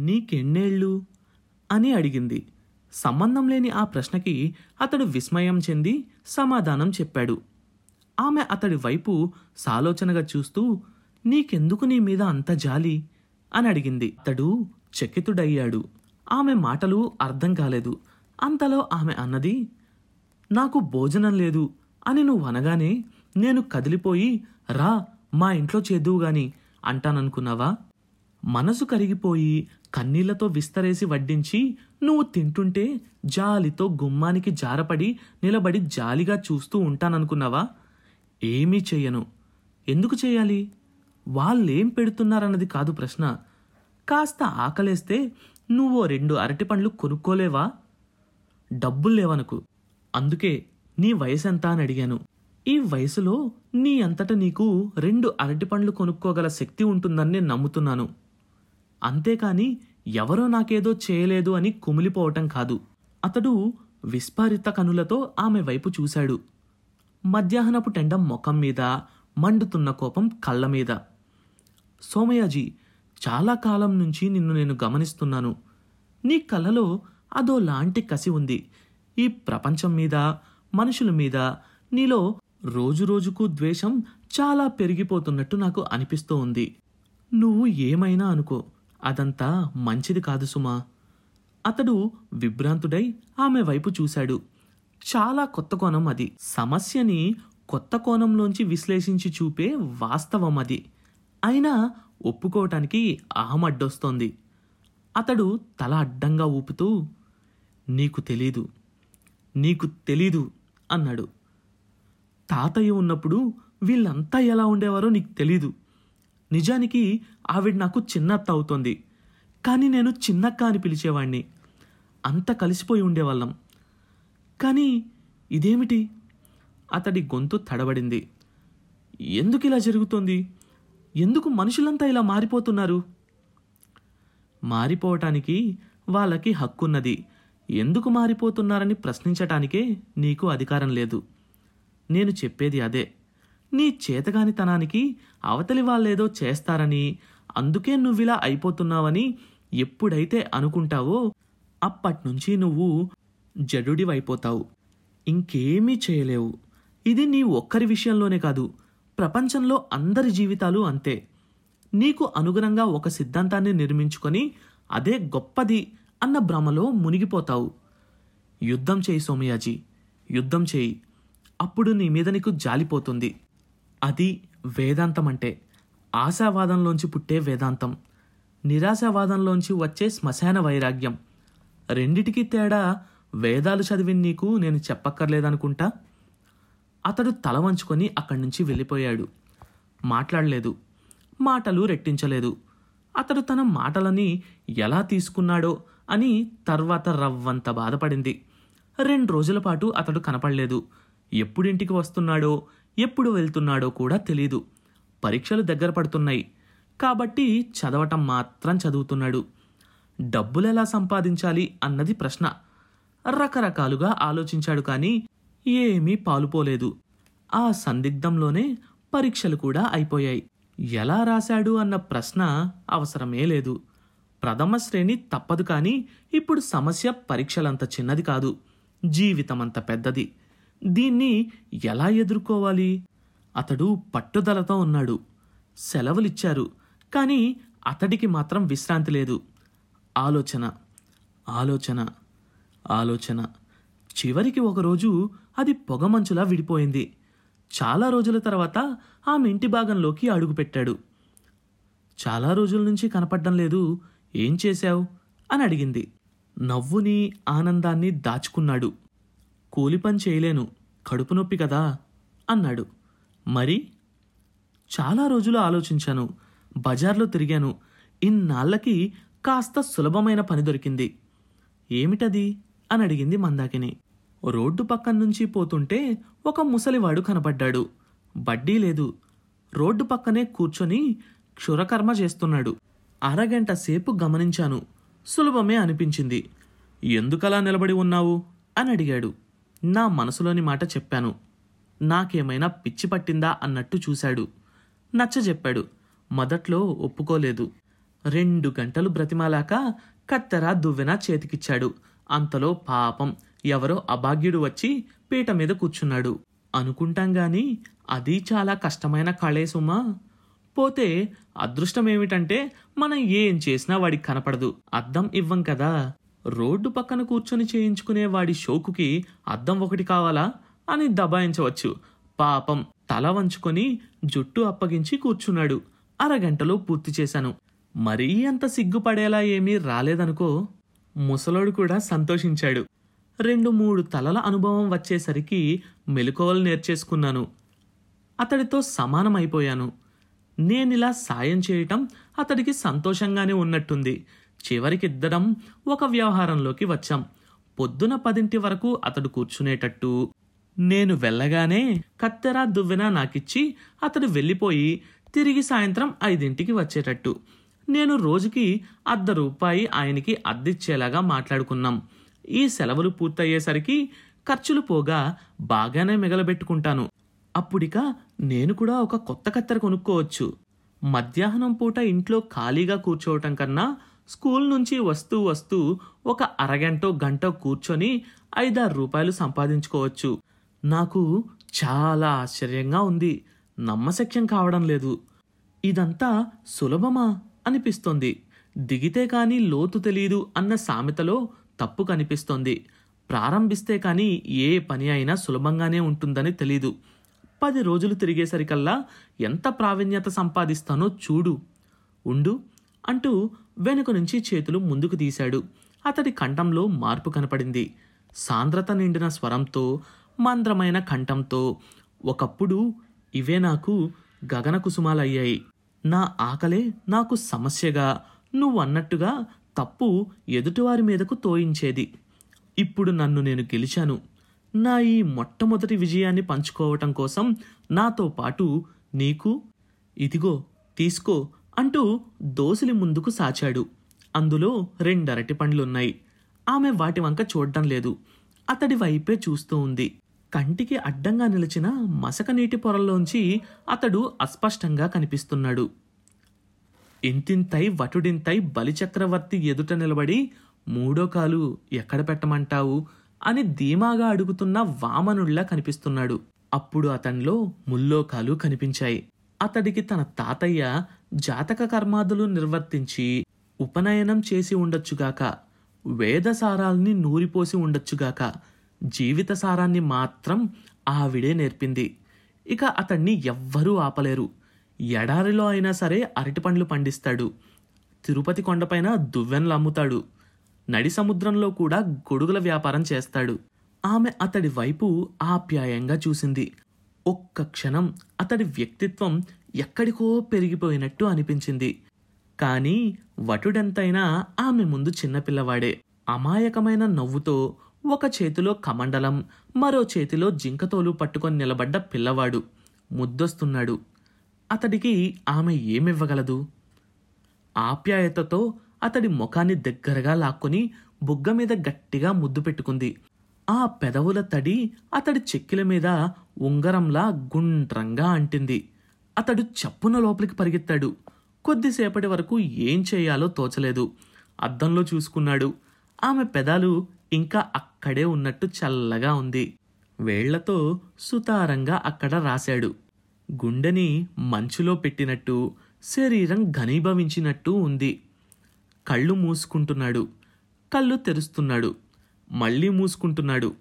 నీకెన్నేళ్ళు? అని అడిగింది. సంబంధం లేని ఆ ప్రశ్నకి అతడు విస్మయం చెంది సమాధానం చెప్పాడు. ఆమె అతడి వైపు సాలోచనగా చూస్తూ నీకెందుకు నీ మీద అంత జాలి? అని అడిగింది. అతడు చకితుడయ్యాడు ఆమె మాటలు అర్థం కాలేదు. అంతలో ఆమె అన్నది నాకు భోజనం లేదు అని నువ్వు అనగానే నేను కదిలిపోయి రా మా ఇంట్లో చేద్దువు గాని అంటాననుకున్నావా? మనసు కరిగిపోయి కన్నీళ్ళతో విస్తరేసి వడ్డించి నువ్వు తింటుంటే జాలితో గుమ్మానికి జారపడి నిలబడి జాలిగా చూస్తూ ఉంటాననుకున్నావా? ఏమీ చెయ్యను. ఎందుకు చేయాలి వాళ్ళేం పెడుతున్నారన్నది కాదు ప్రశ్న. కాస్త ఆకలేస్తే నువ్వో రెండు అరటిపండ్లు కొనుక్కోలేవా? డబ్బులు లేవనకు. అందుకే నీ వయసు ఎంత అని అడిగాను. ఈ వయసులో నీ అంతట నీకు రెండు అరటిపండ్లు కొనుక్కోగల శక్తి ఉంటుందని నేను నమ్ముతున్నాను. అంతేకాని ఎవరో నాకేదో చేయలేదు అని కుమిలిపోవటం కాదు. అతడు విస్పారిత కనులతో ఆమె వైపు చూశాడు. మధ్యాహ్నపు టెండం ముఖం మీద మండుతున్న కోపం కళ్ళ మీద. సోమయాజీ చాలా కాలం నుంచి నిన్ను నేను గమనిస్తున్నాను. నీ కళ్ళలో అదో లాంటి కసి ఉంది. ఈ ప్రపంచం మీద మనుషుల మీద నీలో రోజురోజుకు ద్వేషం చాలా పెరిగిపోతున్నట్టు నాకు అనిపిస్తూ ఉంది. నువ్వు ఏమైనా అనుకో. అదంతా మంచిది కాదు సుమా. అతడు విభ్రాంతుడై ఆమె వైపు చూశాడు. చాలా కొత్త కోణం అది. సమస్యని కొత్త కోణంలోంచి విశ్లేషించి చూపే వాస్తవం అది. అయినా ఒప్పుకోవటానికి అహం అడ్డొస్తోంది. అతడు తల అడ్డంగా ఊపుతూ నీకు తెలీదు. నీకు తెలీదు అన్నాడు. తాతయ్య ఉన్నప్పుడు వీళ్ళంతా ఎలా ఉండేవారో నీకు తెలీదు. నిజానికి ఆవిడ నాకు చిన్నత్త అవుతోంది కానీ నేను చిన్నక్క అని పిలిచేవాణ్ణి. అంత కలిసిపోయి ఉండేవాళ్ళం. కానీ ఇదేమిటి? అతడి గొంతు తడబడింది. ఎందుకు ఇలా జరుగుతోంది? ఎందుకు మనుషులంతా ఇలా మారిపోతున్నారు? మారిపోవటానికి వాళ్ళకి హక్కున్నది. ఎందుకు మారిపోతున్నారని ప్రశ్నించటానికే నీకు అధికారం లేదు. నేను చెప్పేది అదే. నీ చేతగానితనానికి అవతలి వాళ్ళేదో చేస్తారని అందుకే నువ్విలా అయిపోతున్నావని ఎప్పుడైతే అనుకుంటావో అప్పట్నుంచి నువ్వు జడుడివైపోతావు. ఇంకేమీ చేయలేవు. ఇది నీ ఒక్కరి విషయంలోనే కాదు ప్రపంచంలో అందరి జీవితాలు అంతే. నీకు అనుగుణంగా ఒక సిద్ధాంతాన్ని నిర్మించుకొని అదే గొప్పది అన్న భ్రమలో మునిగిపోతావు. యుద్ధం చేయి సోమయాజీ యుద్ధం చేయి. అప్పుడు నీ మీద నీకు జాలిపోతుంది. అది వేదాంతం అంటే ఆశావాదంలోంచి పుట్టే వేదాంతం. నిరాశావాదంలోంచి వచ్చే శ్మశాన వైరాగ్యం. రెండిటికీ తేడా వేదాలు చదివి నీకు నేను చెప్పక్కర్లేదనుకుంటా? అతడు తల వంచుకొని అక్కడి నుంచి వెళ్ళిపోయాడు. మాట్లాడలేదు. మాటలు రెట్టించలేదు. అతడు తన మాటలని ఎలా తీసుకున్నాడో అని తర్వాత రవ్వంత బాధపడింది. రెండు రోజుల పాటు అతడు కనపడలేదు. ఎప్పుడింటికి వస్తున్నాడో ఎప్పుడు వెళ్తున్నాడో కూడా తెలీదు. పరీక్షలు దగ్గర పడుతున్నాయి. కాబట్టి చదవటం మాత్రం చదువుతున్నాడు. డబ్బులు ఎలా సంపాదించాలి అన్నది ప్రశ్న. రకరకాలుగా ఆలోచించాడు కానీ ఏమీ పాలుపోలేదు. ఆ సందిగ్ధంలోనే పరీక్షలు కూడా అయిపోయాయి. ఎలా రాశాడు అన్న ప్రశ్న అవసరమే లేదు. ప్రథమ శ్రేణి తప్పదు కానీ ఇప్పుడు సమస్య పరీక్షలంత చిన్నది కాదు. జీవితం అంత పెద్దది. దీన్ని ఎలా ఎదుర్కోవాలి? అతడు పట్టుదలతో ఉన్నాడు. సెలవులిచ్చారు. కానీ అతడికి మాత్రం విశ్రాంతి లేదు. ఆలోచన ఆలోచన ఆలోచన. చివరికి ఒకరోజు అది పొగమంచులా విడిపోయింది. చాలా రోజుల తర్వాత ఆమె ఇంటి భాగంలోకి అడుగుపెట్టాడు చాలా రోజుల నుంచి కనపడడం లేదు. ఏం చేశావు? అని అడిగింది. నవ్వుని ఆనందాన్ని దాచుకున్నాడు. కూలి పని చేయలేను. కడుపు నొప్పి కదా అన్నాడు. మరి? చాలా రోజులు ఆలోచించాను. బజార్లో తిరిగాను. ఇన్నాళ్ళకి కాస్త సులభమైన పని దొరికింది. ఏమిటది? అని అడిగింది మందాకిని. రోడ్డు పక్కన నుంచి పోతుంటే ఒక ముసలివాడు కనపడ్డాడు. బడ్డీ లేదు. రోడ్డు పక్కనే కూర్చొని క్షురకర్మ చేస్తున్నాడు. అరగంట సేపు గమనించాను. సులభమే అనిపించింది. ఎందుకలా నిలబడి ఉన్నావు? అని అడిగాడు. నా మనసులోని మాట చెప్పాను. నాకేమైనా పిచ్చి పట్టిందా అన్నట్టు చూశాడు. నచ్చజెప్పాడు. మొదట్లో ఒప్పుకోలేదు. రెండు గంటలు బ్రతిమాలాక కత్తెర దువ్వెన చేతికిచ్చాడు. అంతలో పాపం ఎవరో అభాగ్యుడు వచ్చి పీట మీద కూర్చున్నాడు. అనుకుంటాం గాని అది చాలా కష్టమైన కళే సుమా. పోతే అదృష్టం ఏమిటంటే మనం ఏం చేసినా వాడికి కనపడదు. అద్దం ఇవ్వం కదా. రోడ్డు పక్కన కూర్చొని చేయించుకునే వాడి షోకుకి అద్దం ఒకటి కావాలా అని దబాయించవచ్చు. పాపం తల వంచుకొని జుట్టు అప్పగించి కూర్చున్నాడు. అరగంటలో పూర్తి చేశాను. మరీ అంత సిగ్గుపడేలా ఏమీ రాలేదనుకో ముసలోడు కూడా సంతోషించాడు. రెండు మూడు తలల అనుభవం వచ్చేసరికి మెలకువలు నేర్చేసుకున్నాను. అతడితో సమానమైపోయాను. నేనిలా సాయం చేయటం అతడికి సంతోషంగానే ఉన్నట్టుంది. చివరికిద్దరం ఒక వ్యవహారంలోకి వచ్చాం. పొద్దున పదింటి వరకు అతడు కూర్చునేటట్టు. నేను వెళ్ళగానే కత్తెర దువ్వెన నాకిచ్చి అతడు వెళ్ళిపోయి తిరిగి సాయంత్రం ఐదింటికి వచ్చేటట్టు. నేను రోజుకి అర్ధ రూపాయి ఆయనకి అద్దిచ్చేలాగా మాట్లాడుకున్నాం. ఈ సెలవులు పూర్తయ్యేసరికి ఖర్చులు పోగా బాగానే మిగలబెట్టుకుంటాను. అప్పుడిక నేను కూడా ఒక కొత్త కత్తెర కొనుక్కోవచ్చు. మధ్యాహ్నం పూట ఇంట్లో ఖాళీగా కూర్చోవటం కన్నా స్కూల్ నుంచి వస్తూ వస్తూ ఒక అరగంటో గంట కూర్చొని ఐదారు రూపాయలు సంపాదించుకోవచ్చు. నాకు చాలా ఆశ్చర్యంగా ఉంది. నమ్మశక్యం కావడం లేదు. ఇదంతా సులభమా అనిపిస్తోంది. దిగితే కాని లోతు తెలీదు అన్న సామెతలో తప్పు కనిపిస్తోంది. ప్రారంభిస్తే కాని ఏ పని అయినా సులభంగానే ఉంటుందని తెలీదు. పది రోజులు తిరిగేసరికల్లా ఎంత ప్రావీణ్యత సంపాదిస్తానో చూడు. ఉండు అంటూ వెనుక నుంచి చేతులు ముందుకు తీశాడు. అతడి కంఠంలో మార్పు కనపడింది. సాంద్రత నిండిన స్వరంతో మంద్రమైన కంఠంతో ఒకప్పుడు ఇవే నాకు గగన కుసుమాలయ్యాయి. నా ఆకలే నాకు సమస్యగా నువ్వన్నట్టుగా తప్పు ఎదుటివారి మీదకు తోయించేది. ఇప్పుడు నన్ను నేను గెలిచాను. నా ఈ మొట్టమొదటి విజయాన్ని పంచుకోవటం కోసం నాతో పాటు నీకు ఇదిగో తీసుకో అంటూ దోసిలి ముందుకు సాచాడు. అందులో రెండరటి పండ్లున్నాయి. ఆమె వాటి వంక చూడడం లేదు. అతడి వైపే చూస్తూ ఉంది. కంటికి అడ్డంగా నిలిచిన మసక నీటి పొరల్లోంచి అతడు అస్పష్టంగా కనిపిస్తున్నాడు. ఇంతింతై వటుడింతై బలిచక్రవర్తి ఎదుట నిలబడి మూడో కాలు ఎక్కడ పెట్టమంటావు? అని ధీమాగా అడుగుతున్న వామనుడిలా కనిపిస్తున్నాడు. అప్పుడు అతనిలో ముల్లోకాలు కనిపించాయి. అతడికి తన తాతయ్య జాతక కర్మాదులు నిర్వర్తించి ఉపనయనం చేసి ఉండొచ్చుగాక వేదసారాల్ని నూరిపోసి ఉండొచ్చుగాక జీవిత సారాన్ని మాత్రం ఆవిడే నేర్పింది. ఇక అతన్ని ఎవ్వరూ ఆపలేరు. ఎడారిలో అయినా సరే అరటిపండ్లు పండిస్తాడు. తిరుపతి కొండపైన దువ్వెనలు అమ్ముతాడు. నడి సముద్రంలో కూడా గొడుగుల వ్యాపారం చేస్తాడు. ఆమె అతడి వైపు ఆప్యాయంగా చూసింది. ఒక్క క్షణం అతడి వ్యక్తిత్వం ఎక్కడికో పెరిగిపోయినట్టు అనిపించింది. కానీ వటుడెంతైనా ఆమె ముందు చిన్నపిల్లవాడే అమాయకమైన నవ్వుతో ఒక చేతిలో కమండలం మరో చేతిలో జింకతోలు పట్టుకొని నిలబడ్డ పిల్లవాడు ముద్దొస్తున్నాడు. అతడికి ఆమె ఏమివ్వగలదు? ఆప్యాయతతో అతడి ముఖాన్ని దగ్గరగా లాక్కొని బుగ్గ మీద గట్టిగా ముద్దు పెట్టుకుంది. ఆ పెదవుల తడి అతడి చెక్కిల మీద ఉంగరంలా గుండ్రంగా అంటింది. అతడు చప్పున లోపలికి పరిగెత్తాడు. కొద్దిసేపటి వరకు ఏం చేయాలో తోచలేదు. అద్దంలో చూసుకున్నాడు. ఆమె పెదాలు ఇంకా అక్కడే ఉన్నట్టు చల్లగా ఉంది. వేళ్ళతో సుతారంగా అక్కడ రాశాడు. గుండెని మంచులో పెట్టినట్టు శరీరం ఘనీభవించినట్టు ఉంది. కళ్ళు మూసుకుంటున్నాడు. కళ్ళు తెరుస్తున్నాడు. మళ్ళీ మూసుకుంటున్నాడు.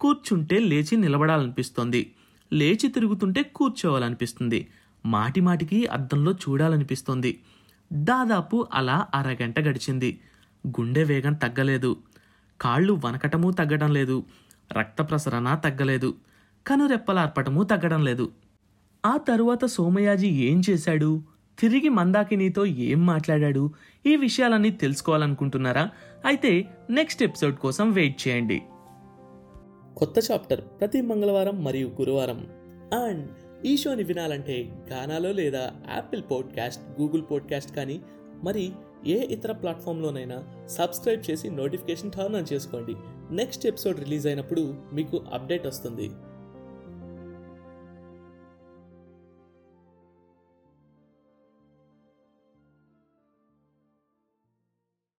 కూర్చుంటే లేచి నిలబడాలనిపిస్తోంది. లేచి తిరుగుతుంటే కూర్చోవాలనిపిస్తుంది. మాటిమాటికి అద్దంలో చూడాలనిపిస్తోంది. దాదాపు అలా అరగంట గడిచింది. గుండె వేగం తగ్గలేదు. కాళ్ళు వనకటమూ తగ్గడం లేదు. రక్త ప్రసరణ తగ్గలేదు. కనురెప్పలార్పటమూ తగ్గడం లేదు. ఆ తరువాత సోమయాజి ఏం చేశాడు? తిరిగి మందాకినితో ఏం మాట్లాడాడు? ఈ విషయాలన్నీ తెలుసుకోవాలనుకుంటున్నారా? అయితే నెక్స్ట్ ఎపిసోడ్ కోసం వెయిట్ చేయండి. కొత్త చాప్టర్ ప్రతి మంగళవారం మరియు గురువారం. అండ్ ఈ షోని వినాలంటే గానాలో లేదా యాపిల్ పోడ్కాస్ట్ గూగుల్ పోడ్కాస్ట్ కానీ మరి ఏ ఇతర ప్లాట్ఫామ్లోనైనా సబ్స్క్రైబ్ చేసి నోటిఫికేషన్ టర్న్ ఆన్ చేసుకోండి. నెక్స్ట్ ఎపిసోడ్ రిలీజ్ అయినప్పుడు మీకు అప్డేట్ వస్తుంది.